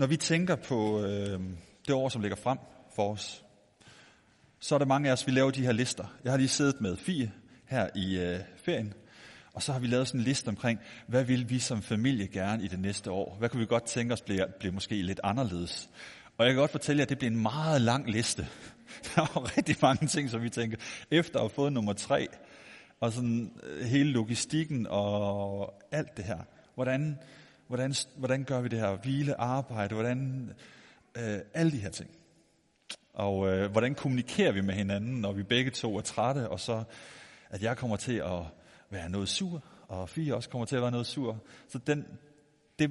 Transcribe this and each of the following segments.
Når vi tænker på øh, det år, som ligger frem for os, så er der mange af os, vi laver de her lister. Jeg har lige siddet med Fie her i øh, ferien, og så har vi lavet sådan en liste omkring, hvad vil vi som familie gerne i det næste år? Hvad kunne vi godt tænke os bliver, bliver måske lidt anderledes? Og jeg kan godt fortælle jer, at det bliver en meget lang liste. Der er rigtig mange ting, som vi tænker, efter at have fået nummer tre, og sådan øh, hele logistikken og alt det her. Hvordan, hvordan, hvordan gør vi det her? Hvile, arbejde, hvordan, øh, alle de her ting. Og øh, hvordan kommunikerer vi med hinanden, når vi begge to er trætte, og så at jeg kommer til at være noget sur, og Fie også kommer til at være noget sur. Så den, det,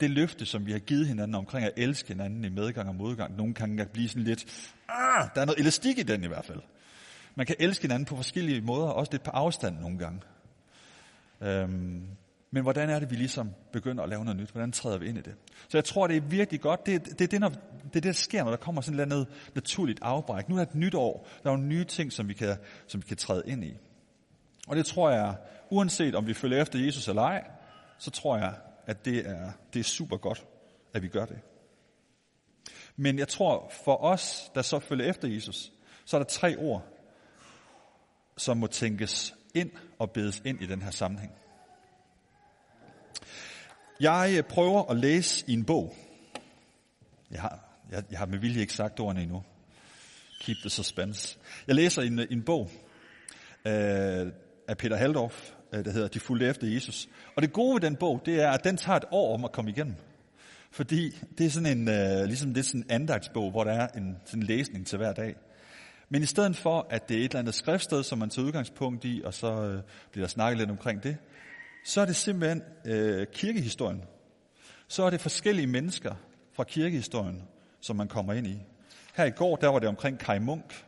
det løfte, som vi har givet hinanden omkring at elske hinanden i medgang og modgang, nogle gange kan blive sådan lidt, ah, der er noget elastik i den i hvert fald. Man kan elske hinanden på forskellige måder, også lidt på afstand nogle gange. Øhm, men hvordan er det, vi ligesom begynder at lave noget nyt? Hvordan træder vi ind i det? Så jeg tror, det er virkelig godt. Det, det, det, er når, det er det, der sker, når der kommer sådan noget naturligt afbræk. Nu er det et nyt år. Der er jo nye ting, som vi, kan, som vi kan træde ind i. Og det tror jeg, uanset om vi følger efter Jesus eller ej, så tror jeg, at det er, det er super godt, at vi gør det. Men jeg tror, for os, der så følger efter Jesus, så er der tre ord, som må tænkes ind og bedes ind i den her sammenhæng. Jeg øh, prøver at læse i en bog. Jeg har, jeg, jeg har med vilje ikke sagt ordene endnu. Keep the suspense. Jeg læser en, øh, en bog øh, af Peter Haldorf, øh, der hedder De fulgte efter Jesus. Og det gode ved den bog, det er, at den tager et år om at komme igennem. Fordi det er sådan en, øh, ligesom det er sådan en andagsbog, hvor der er en sådan en læsning til hver dag. Men i stedet for, at det er et eller andet skriftsted, som man tager udgangspunkt i, og så øh, bliver der snakket lidt omkring det, så er det simpelthen øh, kirkehistorien. Så er det forskellige mennesker fra kirkehistorien, som man kommer ind i. Her i går, der var det omkring Kai Munk,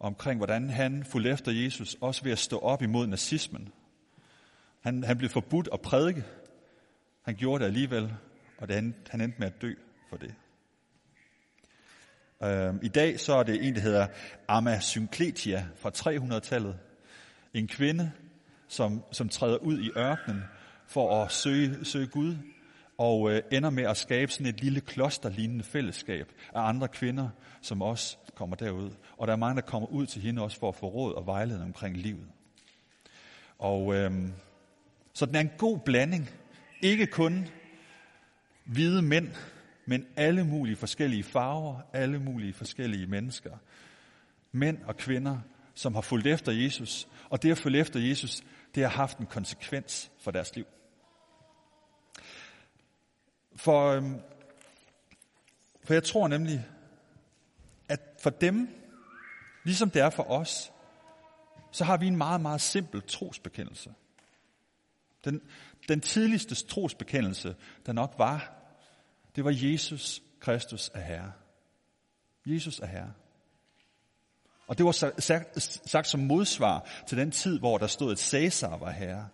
omkring hvordan han fulgte efter Jesus, også ved at stå op imod nazismen. Han, han blev forbudt at prædike. Han gjorde det alligevel, og det, han, han endte med at dø for det. Øh, I dag så er det en, der hedder Amma Synkletia fra 300-tallet. En kvinde, som, som træder ud i ørkenen for at søge, søge Gud, og øh, ender med at skabe sådan et lille klosterlignende fællesskab af andre kvinder, som også kommer derud. Og der er mange, der kommer ud til hende også for at få råd og vejledning omkring livet. Og øh, så den er en god blanding. Ikke kun hvide mænd, men alle mulige forskellige farver, alle mulige forskellige mennesker. Mænd og kvinder, som har fulgt efter Jesus. Og det at følge efter Jesus, det har haft en konsekvens for deres liv. For, øhm, for jeg tror nemlig, at for dem, ligesom det er for os, så har vi en meget, meget simpel trosbekendelse. Den, den tidligste trosbekendelse, der nok var, det var Jesus Kristus er Herre. Jesus er Herre. Og det var sagt, sagt som modsvar til den tid, hvor der stod, at Cæsar var herre.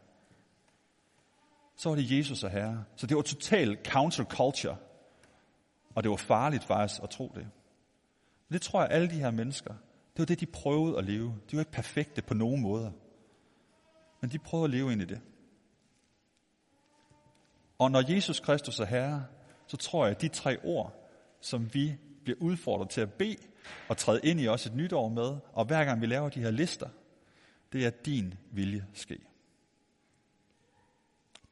Så var det Jesus og herre. Så det var total counterculture. Og det var farligt faktisk at tro det. Men det tror jeg, alle de her mennesker, det var det, de prøvede at leve. De var ikke perfekte på nogen måder. Men de prøvede at leve ind i det. Og når Jesus Kristus er Herre, så tror jeg, at de tre ord, som vi bliver udfordret til at bede og træde ind i også et nyt år med, og hver gang vi laver de her lister, det er din vilje ske.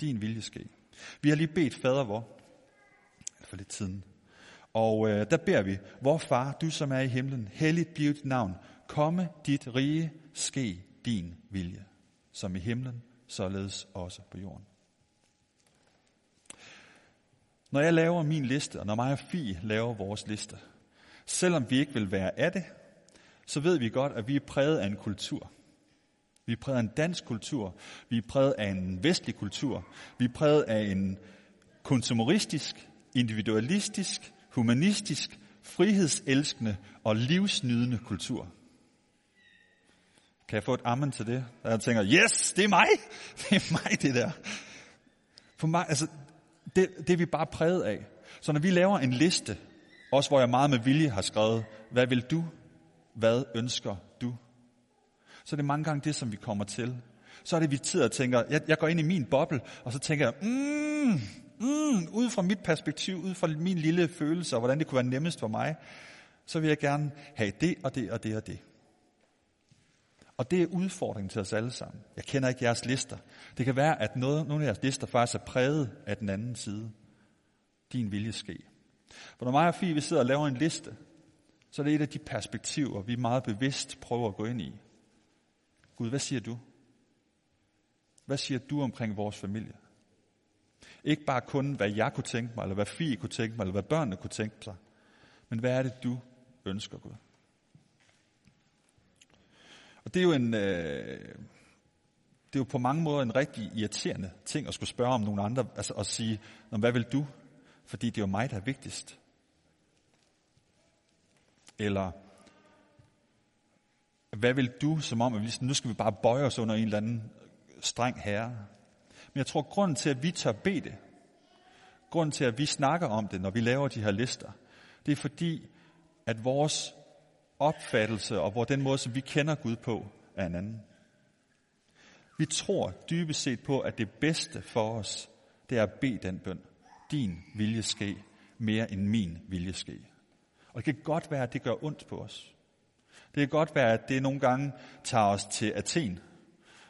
Din vilje ske. Vi har lige bedt fader vor, for lidt tiden, og øh, der beder vi, vor far, du som er i himlen, helligt bliv dit navn, komme dit rige, ske din vilje, som i himlen, således også på jorden. Når jeg laver min liste, og når mig og Fie laver vores liste, selvom vi ikke vil være af det, så ved vi godt, at vi er præget af en kultur. Vi er præget af en dansk kultur. Vi er præget af en vestlig kultur. Vi er præget af en konsumeristisk, individualistisk, humanistisk, frihedselskende og livsnydende kultur. Kan jeg få et amen til det? Og jeg tænker, yes, det er mig! Det er mig, det der. For mig, altså, det, det er vi bare præget af. Så når vi laver en liste, også hvor jeg meget med vilje har skrevet, hvad vil du? Hvad ønsker du? Så det mange gange det, som vi kommer til. Så er det, vi tid og tænker, jeg, jeg går ind i min boble, og så tænker jeg, mm, mm, ud fra mit perspektiv, ud fra min lille følelse, og hvordan det kunne være nemmest for mig, så vil jeg gerne have det og det og det og det. Og det er udfordringen til os alle sammen. Jeg kender ikke jeres lister. Det kan være, at noget, nogle af jeres lister faktisk er præget af den anden side. Din vilje ske. For når mig og Fie vi sidder og laver en liste, så er det et af de perspektiver, vi meget bevidst prøver at gå ind i. Gud, hvad siger du? Hvad siger du omkring vores familie? Ikke bare kun, hvad jeg kunne tænke mig, eller hvad Fie kunne tænke mig, eller hvad børnene kunne tænke sig. Men hvad er det, du ønsker, Gud? Og det er jo en, øh, det er jo på mange måder en rigtig irriterende ting at skulle spørge om nogle andre, altså at sige, hvad vil du? Fordi det er jo mig, der er vigtigst. Eller, hvad vil du, som om, at nu skal vi bare bøje os under en eller anden streng herre? Men jeg tror, grunden til, at vi tør bede det, grunden til, at vi snakker om det, når vi laver de her lister, det er fordi, at vores opfattelse og hvor den måde, som vi kender Gud på, er en anden. Vi tror dybest set på, at det bedste for os, det er at bede den bøn. Din vilje ske, mere end min vilje ske. Og det kan godt være, at det gør ondt på os. Det kan godt være, at det nogle gange tager os til Athen,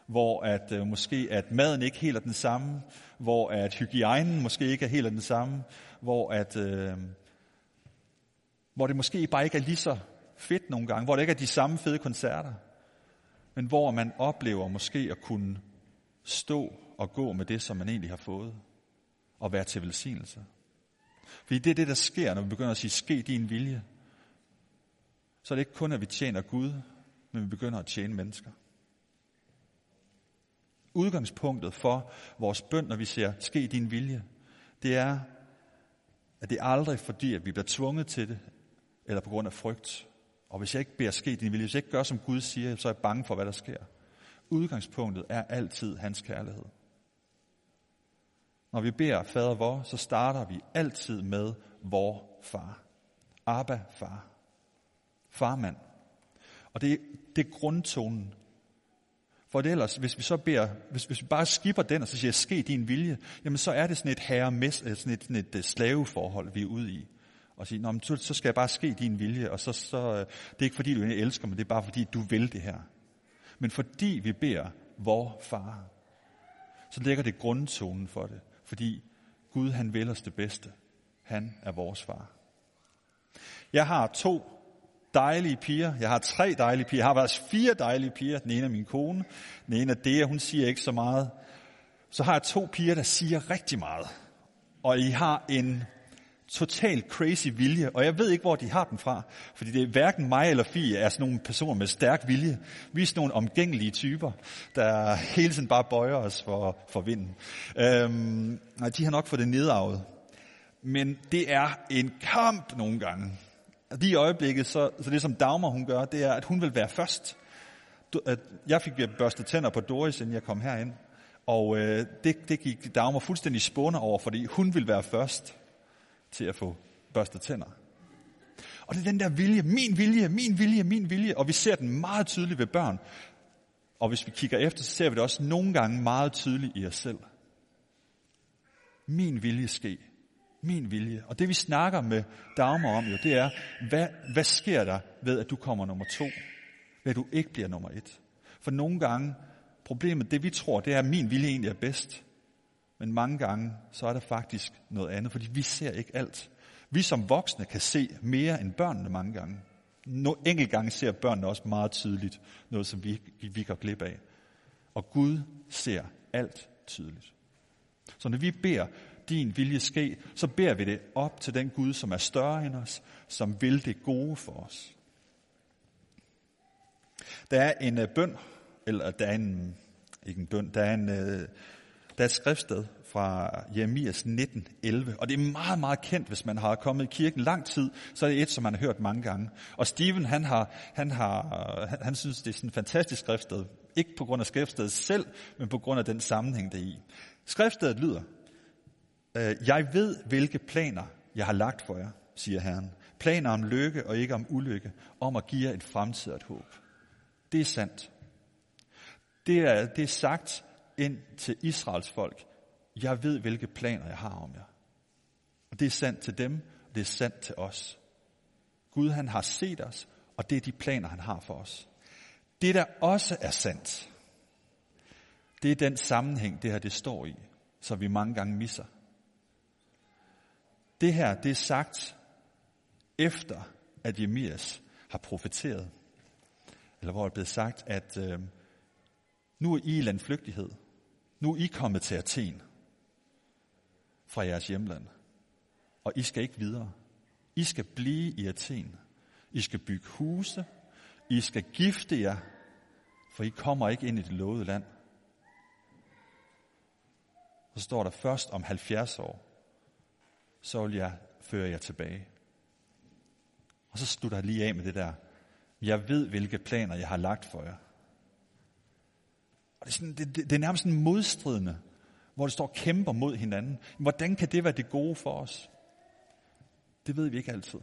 hvor at øh, måske at maden ikke helt er den samme, hvor at hygiejnen måske ikke er helt den samme, hvor at øh, hvor det måske bare ikke er lige så fedt nogle gange, hvor det ikke er de samme fede koncerter, men hvor man oplever måske at kunne stå og gå med det, som man egentlig har fået, og være til velsignelse. Fordi det er det, der sker, når vi begynder at sige, ske din vilje. Så er det ikke kun, at vi tjener Gud, men vi begynder at tjene mennesker. Udgangspunktet for vores bøn, når vi siger, ske din vilje, det er, at det er aldrig fordi, at vi bliver tvunget til det, eller på grund af frygt. Og hvis jeg ikke beder ske din vilje, hvis jeg ikke gør, som Gud siger, så er jeg bange for, hvad der sker. Udgangspunktet er altid hans kærlighed. Når vi beder fader vor, så starter vi altid med vor far. Abba, far. Farmand. Og det, det er grundtonen. For det ellers, hvis vi så beder, hvis, hvis vi bare skipper den, og så siger, ske din vilje, jamen så er det sådan et herre sådan et, sådan et øh, slaveforhold, vi er ude i og sige, Nå, så, så skal jeg bare ske din vilje, og så, så øh, det er ikke fordi, du elsker mig, det er bare fordi, du vil det her. Men fordi vi beder vor far, så ligger det grundtonen for det. Fordi Gud, han vil os det bedste. Han er vores far. Jeg har to dejlige piger. Jeg har tre dejlige piger. Jeg har faktisk fire dejlige piger. Den ene er min kone. Den ene er det, hun siger ikke så meget. Så har jeg to piger, der siger rigtig meget. Og I har en total crazy vilje, og jeg ved ikke, hvor de har den fra, fordi det er hverken mig eller Fie er sådan nogle personer med stærk vilje. Vi er sådan nogle omgængelige typer, der hele tiden bare bøjer os for, for vinden. Øhm, de har nok fået det nedarvet. Men det er en kamp nogle gange. Lige i øjeblikket, så, så det som Dagmar hun gør, det er, at hun vil være først. Jeg fik børstet tænder på Doris, inden jeg kom herind. Og øh, det, det gik Dagmar fuldstændig spåner over, fordi hun vil være først til at få børstet tænder. Og det er den der vilje, min vilje, min vilje, min vilje, og vi ser den meget tydeligt ved børn. Og hvis vi kigger efter, så ser vi det også nogle gange meget tydeligt i os selv. Min vilje ske. Min vilje. Og det vi snakker med Dagmar om jo, det er, hvad, hvad sker der ved, at du kommer nummer to? Ved at du ikke bliver nummer et? For nogle gange, problemet, det vi tror, det er, at min vilje egentlig er bedst. Men mange gange, så er der faktisk noget andet, fordi vi ser ikke alt. Vi som voksne kan se mere end børnene mange gange. No, enkelt gange ser børnene også meget tydeligt noget, som vi, vi går glip af. Og Gud ser alt tydeligt. Så når vi beder, din vilje ske, så beder vi det op til den Gud, som er større end os, som vil det gode for os. Der er en øh, bøn, eller der er en, ikke en bøn, der er en, øh, der er et skriftsted fra Jeremias 19.11, og det er meget, meget kendt, hvis man har kommet i kirken lang tid, så er det et, som man har hørt mange gange. Og Steven, han, har, han, har, han, han synes, det er sådan et fantastisk skriftsted. Ikke på grund af skriftstedet selv, men på grund af den sammenhæng, det er i. Skriftstedet lyder, øh, Jeg ved, hvilke planer jeg har lagt for jer, siger Herren. Planer om lykke og ikke om ulykke, om at give jer et fremtid og et håb. Det er sandt. Det er, det er sagt ind til Israels folk. Jeg ved, hvilke planer jeg har om jer. Og det er sandt til dem, og det er sandt til os. Gud han har set os, og det er de planer, han har for os. Det, der også er sandt, det er den sammenhæng, det her det står i, som vi mange gange misser. Det her, det er sagt efter, at Jemias har profeteret. Eller hvor det er blevet sagt, at øh, nu er I i landflygtighed. Nu er I kommet til Athen fra jeres hjemland. Og I skal ikke videre. I skal blive i Athen. I skal bygge huse. I skal gifte jer, for I kommer ikke ind i det lovede land. Så står der først om 70 år, så vil jeg føre jer tilbage. Og så slutter jeg lige af med det der. Jeg ved, hvilke planer jeg har lagt for jer. Og det er, sådan, det, det, det er nærmest sådan modstridende, hvor det står og kæmper mod hinanden. Hvordan kan det være det gode for os? Det ved vi ikke altid.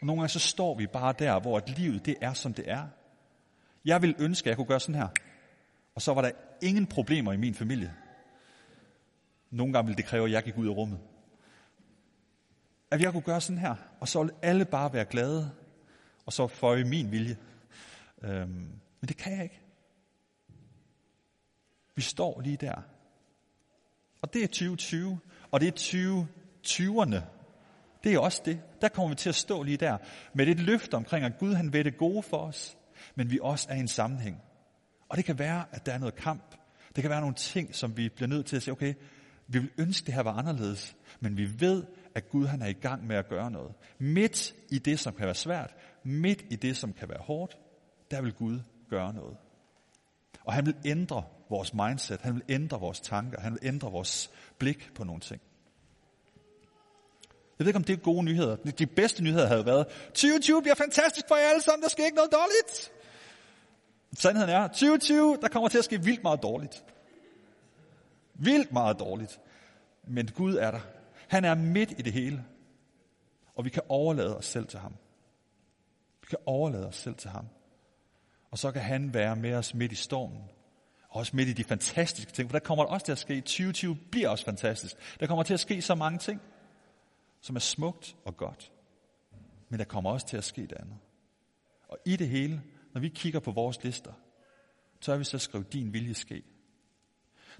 Og nogle gange så står vi bare der, hvor at livet det er, som det er. Jeg vil ønske, at jeg kunne gøre sådan her. Og så var der ingen problemer i min familie. Nogle gange ville det kræve, at jeg gik ud af rummet. At jeg kunne gøre sådan her, og så ville alle bare være glade, og så føje min vilje. Øhm, men det kan jeg ikke. Vi står lige der. Og det er 2020, og det er 2020'erne. Det er også det. Der kommer vi til at stå lige der med et løfte omkring, at Gud han vil det gode for os, men vi også er i en sammenhæng. Og det kan være, at der er noget kamp. Det kan være nogle ting, som vi bliver nødt til at sige, okay, vi vil ønske, det her var anderledes, men vi ved, at Gud han er i gang med at gøre noget. Midt i det, som kan være svært, midt i det, som kan være hårdt, der vil Gud gøre noget. Og han vil ændre vores mindset, han vil ændre vores tanker, han vil ændre vores blik på nogle ting. Jeg ved ikke, om det er gode nyheder. De bedste nyheder havde været, 2020 bliver fantastisk for jer alle sammen, der sker ikke noget dårligt. Sandheden er, 2020, der kommer til at ske vildt meget dårligt. Vildt meget dårligt. Men Gud er der. Han er midt i det hele. Og vi kan overlade os selv til ham. Vi kan overlade os selv til ham. Og så kan han være med os midt i stormen. Og også midt i de fantastiske ting. For der kommer også til at ske. 2020 bliver også fantastisk. Der kommer til at ske så mange ting, som er smukt og godt. Men der kommer også til at ske det andet. Og i det hele, når vi kigger på vores lister, så er vi så skrive din vilje ske.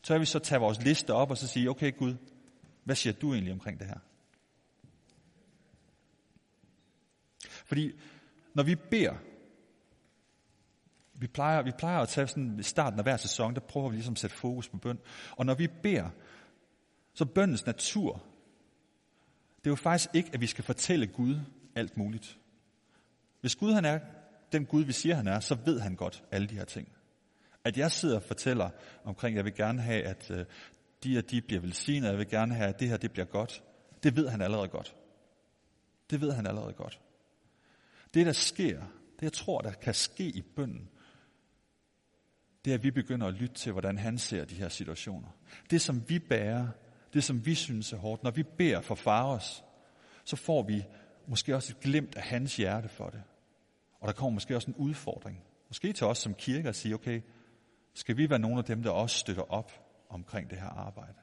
Så er vi så tage vores liste op og så sige, okay Gud, hvad siger du egentlig omkring det her? Fordi når vi beder, vi plejer, vi plejer at tage sådan i starten af hver sæson, der prøver vi ligesom at sætte fokus på bøn. Og når vi beder, så bøndens natur, det er jo faktisk ikke, at vi skal fortælle Gud alt muligt. Hvis Gud han er den Gud, vi siger, han er, så ved han godt alle de her ting. At jeg sidder og fortæller omkring, at jeg vil gerne have, at øh, de og de bliver velsignet, jeg vil gerne have, at det her det bliver godt. Det ved han allerede godt. Det ved han allerede godt. Det, der sker, det jeg tror, der kan ske i bønden, det er, at vi begynder at lytte til, hvordan han ser de her situationer. Det, som vi bærer, det, som vi synes er hårdt, når vi beder for far os, så får vi måske også et glimt af hans hjerte for det. Og der kommer måske også en udfordring. Måske til os som kirke at sige, okay, skal vi være nogle af dem, der også støtter op omkring det her arbejde.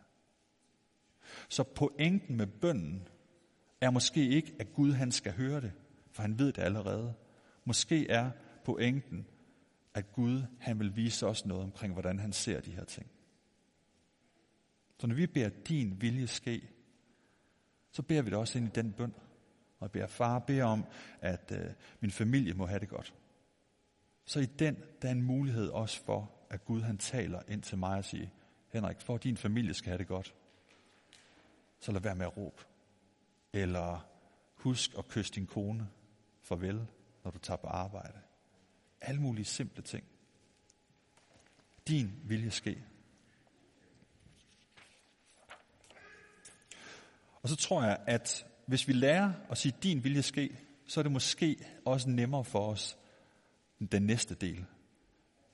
Så pointen med bønden er måske ikke, at Gud han skal høre det, for han ved det allerede. Måske er pointen, at Gud han vil vise os noget omkring, hvordan han ser de her ting. Så når vi beder din vilje ske, så beder vi det også ind i den bøn. Og beder far, beder om, at øh, min familie må have det godt. Så i den, der er en mulighed også for, at Gud han taler ind til mig og siger, Henrik, for at din familie skal have det godt, så lad være med at råbe. Eller husk at kysse din kone farvel, når du tager på arbejde. Alle mulige simple ting. Din vilje ske. Og så tror jeg, at hvis vi lærer at sige din vilje ske, så er det måske også nemmere for os den næste del.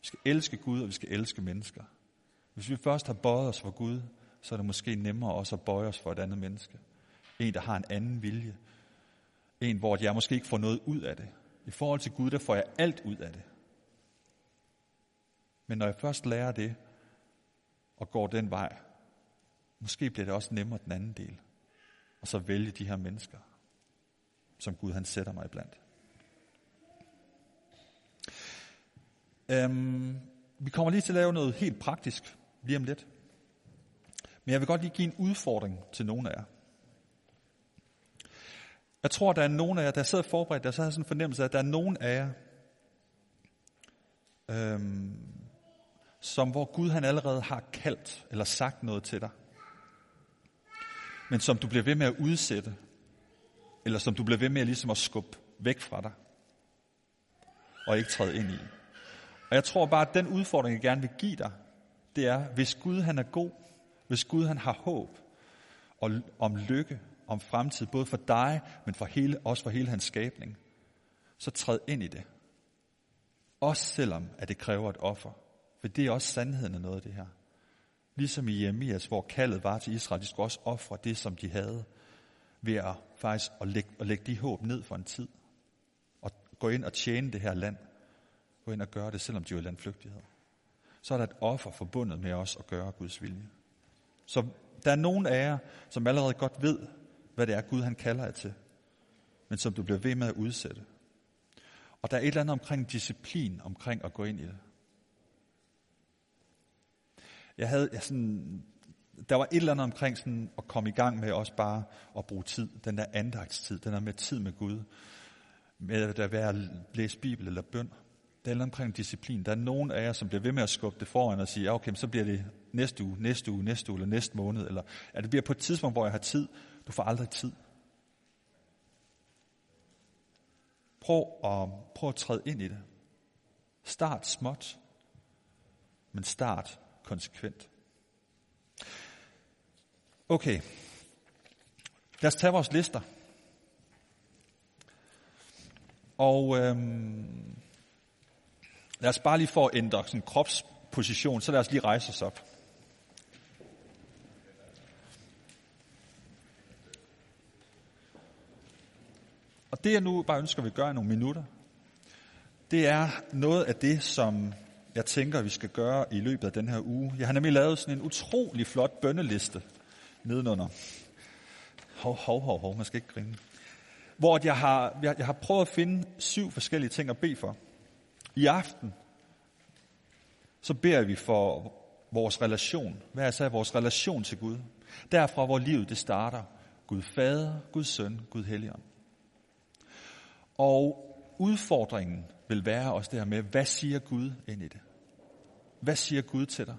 Vi skal elske Gud, og vi skal elske mennesker. Hvis vi først har bøjet os for Gud, så er det måske nemmere også at bøje os for et andet menneske. En, der har en anden vilje. En, hvor jeg måske ikke får noget ud af det. I forhold til Gud, der får jeg alt ud af det. Men når jeg først lærer det, og går den vej, måske bliver det også nemmere den anden del. og så vælge de her mennesker, som Gud han sætter mig iblandt. Øhm, vi kommer lige til at lave noget helt praktisk lige om lidt. Men jeg vil godt lige give en udfordring til nogle af jer. Jeg tror, der er nogen af jer, der sidder forberedt, der så har sådan en fornemmelse af, at der er nogen af jer, øhm, som hvor Gud han allerede har kaldt eller sagt noget til dig, men som du bliver ved med at udsætte, eller som du bliver ved med at, ligesom at skubbe væk fra dig, og ikke træde ind i. Og jeg tror bare, at den udfordring, jeg gerne vil give dig, det er, hvis Gud han er god, hvis Gud han har håb og om lykke, om fremtid, både for dig, men for hele, også for hele hans skabning, så træd ind i det. Også selvom, at det kræver et offer. For det er også sandheden af noget af det her. Ligesom i Jeremias, hvor kaldet var til Israel, de skulle også ofre det, som de havde, ved at faktisk at lægge, at lægge de håb ned for en tid. Og gå ind og tjene det her land. Gå ind og gøre det, selvom de var landflygtighed. Så er der et offer forbundet med os at gøre Guds vilje. Så der er nogen af jer, som allerede godt ved, hvad det er, Gud han kalder jer til, men som du bliver ved med at udsætte. Og der er et eller andet omkring disciplin, omkring at gå ind i det. Jeg havde jeg sådan, der var et eller andet omkring sådan at komme i gang med også bare at bruge tid, den der andagtstid, den der med tid med Gud, med at være at læse Bibel eller bøn. Der er omkring disciplin. Der er nogen af jer, som bliver ved med at skubbe det foran og sige, ja, okay, så bliver det næste uge, næste uge, næste uge eller næste måned, eller at det bliver på et tidspunkt, hvor jeg har tid. Du får aldrig tid. Prøv at, prøv at træde ind i det. Start småt, men start konsekvent. Okay, lad os tage vores lister. Og øhm, lad os bare lige få ændre sådan kropsposition, så lad os lige rejse os op. Og det jeg nu bare ønsker, at vi gør i nogle minutter, det er noget af det, som jeg tænker, vi skal gøre i løbet af den her uge. Jeg har nemlig lavet sådan en utrolig flot bønneliste nedenunder. Hov, hov, hov, hov, man skal ikke grine. Hvor jeg har, jeg har prøvet at finde syv forskellige ting at bede for. I aften, så beder vi for vores relation. Hvad er så vores relation til Gud? Derfra, hvor livet det starter. Gud Fader, Gud Søn, Gud Helligånd. Og udfordringen vil være også det her med, hvad siger Gud ind i det? Hvad siger Gud til dig?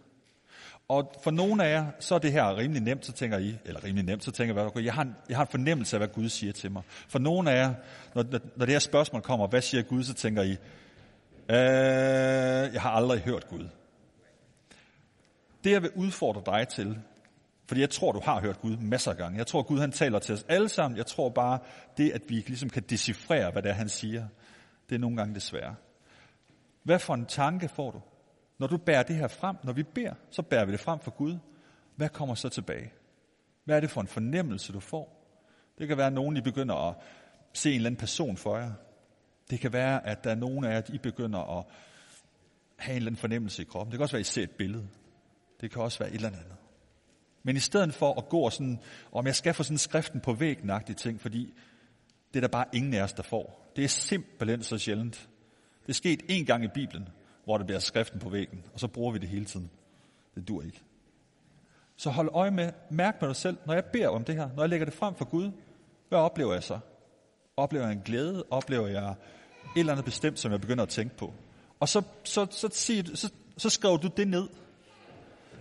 Og for nogle af jer, så er det her rimelig nemt, så tænker I, eller rimelig nemt, så tænker jeg, jeg har, en, jeg har en fornemmelse af, hvad Gud siger til mig. For nogle af jer, når, når det her spørgsmål kommer, hvad siger Gud, så tænker I, øh, jeg har aldrig hørt Gud. Det jeg vil udfordre dig til, fordi jeg tror, du har hørt Gud masser af gange. Jeg tror, Gud han taler til os alle sammen. Jeg tror bare, det at vi ligesom kan decifrere, hvad det er, han siger, det er nogle gange det svære. Hvad for en tanke får du? Når du bærer det her frem, når vi beder, så bærer vi det frem for Gud. Hvad kommer så tilbage? Hvad er det for en fornemmelse, du får? Det kan være, at nogen I begynder at se en eller anden person for jer. Det kan være, at der er nogen af jer, I begynder at have en eller anden fornemmelse i kroppen. Det kan også være, at I ser et billede. Det kan også være et eller andet. Men i stedet for at gå og sådan, om jeg skal få sådan skriften på væggen ting, fordi det er der bare ingen af os, der får. Det er simpelthen så sjældent. Det er sket en gang i Bibelen, hvor der bliver skriften på væggen, og så bruger vi det hele tiden. Det dur ikke. Så hold øje med, mærk med dig selv, når jeg beder om det her, når jeg lægger det frem for Gud, hvad oplever jeg så? Oplever jeg en glæde? Oplever jeg et eller andet bestemt, som jeg begynder at tænke på? Og så, så, så, sig, så, så skriver du det ned.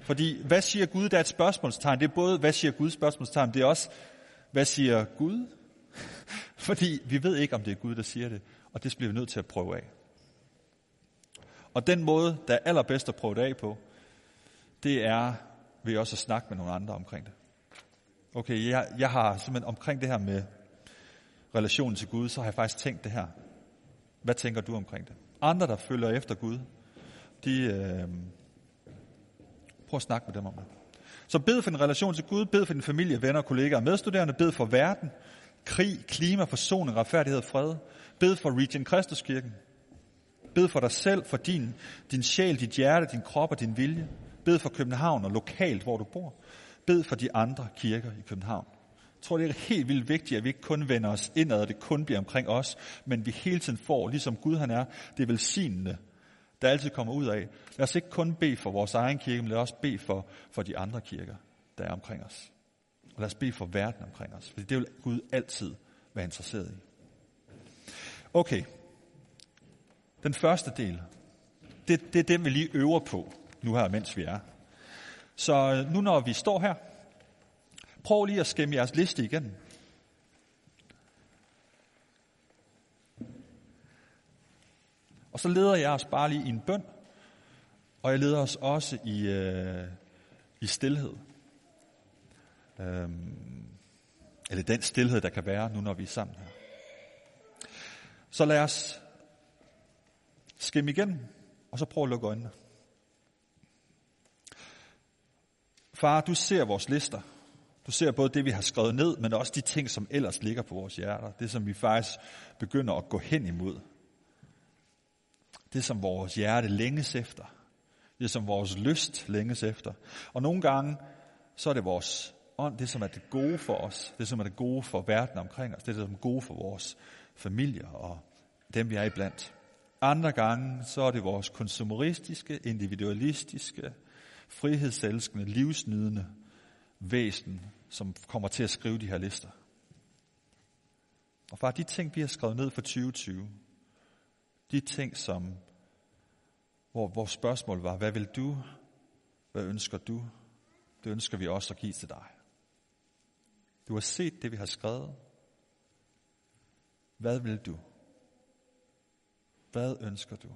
Fordi, hvad siger Gud? Der er et spørgsmålstegn. Det er både, hvad siger Gud spørgsmålstegn, det er også, hvad siger Gud? Fordi vi ved ikke, om det er Gud, der siger det. Og det bliver vi nødt til at prøve af. Og den måde, der er allerbedst at prøve det af på, det er ved også at snakke med nogle andre omkring det. Okay, jeg, jeg har simpelthen omkring det her med relationen til Gud, så har jeg faktisk tænkt det her. Hvad tænker du omkring det? Andre, der følger efter Gud, de, øh, prøv at snakke med dem om det. Så bed for din relation til Gud, bed for din familie, venner, kollegaer og medstuderende, bed for verden, krig, klima, forsoning, retfærdighed og fred. Bed for Region Kristuskirken. Bed for dig selv, for din, din sjæl, dit hjerte, din krop og din vilje. Bed for København og lokalt, hvor du bor. Bed for de andre kirker i København. Jeg tror, det er helt vildt vigtigt, at vi ikke kun vender os indad, og det kun bliver omkring os, men vi hele tiden får, ligesom Gud han er, det velsignende, der altid kommer ud af. Lad os ikke kun bede for vores egen kirke, men lad os bede for, for de andre kirker, der er omkring os. Og lad os bede for verden omkring os, for det vil Gud altid være interesseret i. Okay, den første del, det, det er den, vi lige øver på nu her, mens vi er. Så øh, nu når vi står her, prøv lige at skæmme jeres liste igen. Og så leder jeg os bare lige i en bøn, og jeg leder os også i, øh, i stillhed. Øhm, eller den stillhed, der kan være nu, når vi er sammen her. Så lad os skimme igen, og så prøv at lukke øjnene. Far, du ser vores lister. Du ser både det, vi har skrevet ned, men også de ting, som ellers ligger på vores hjerter. Det, som vi faktisk begynder at gå hen imod. Det, som vores hjerte længes efter. Det, som vores lyst længes efter. Og nogle gange, så er det vores ånd, det som er det gode for os. Det, som er det gode for verden omkring os. Det, som er det gode for vores familier og dem, vi er iblandt. Andre gange, så er det vores konsumeristiske, individualistiske, frihedselskende, livsnydende væsen, som kommer til at skrive de her lister. Og far, de ting, vi har skrevet ned for 2020, de ting, som, hvor vores spørgsmål var, hvad vil du? Hvad ønsker du? Det ønsker vi også at give til dig. Du har set det, vi har skrevet. Hvad vil du? Hvad ønsker du?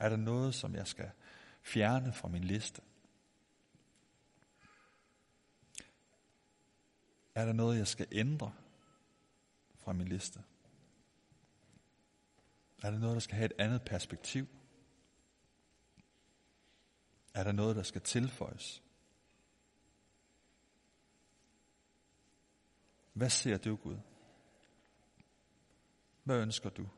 Er der noget, som jeg skal fjerne fra min liste? Er der noget, jeg skal ændre fra min liste? Er der noget, der skal have et andet perspektiv? Er der noget, der skal tilføjes? Hvad ser du, Gud? Hvad ønsker du?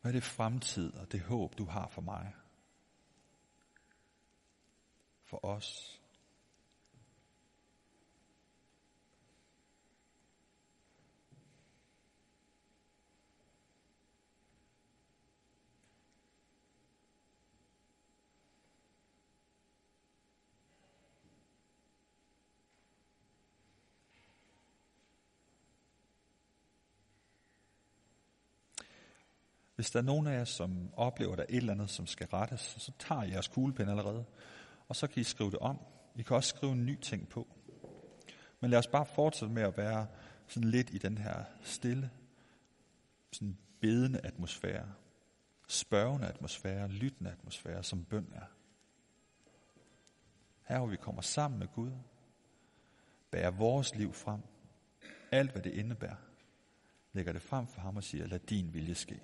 Hvad er det fremtid og det håb, du har for mig? For os? Hvis der er nogen af jer, som oplever, at der er et eller andet, som skal rettes, så tager I jeres kuglepen allerede, og så kan I skrive det om. I kan også skrive en ny ting på. Men lad os bare fortsætte med at være sådan lidt i den her stille, sådan bedende atmosfære, spørgende atmosfære, lyttende atmosfære, som bøn er. Her hvor vi kommer sammen med Gud, bærer vores liv frem, alt hvad det indebærer, lægger det frem for ham og siger, lad din vilje ske.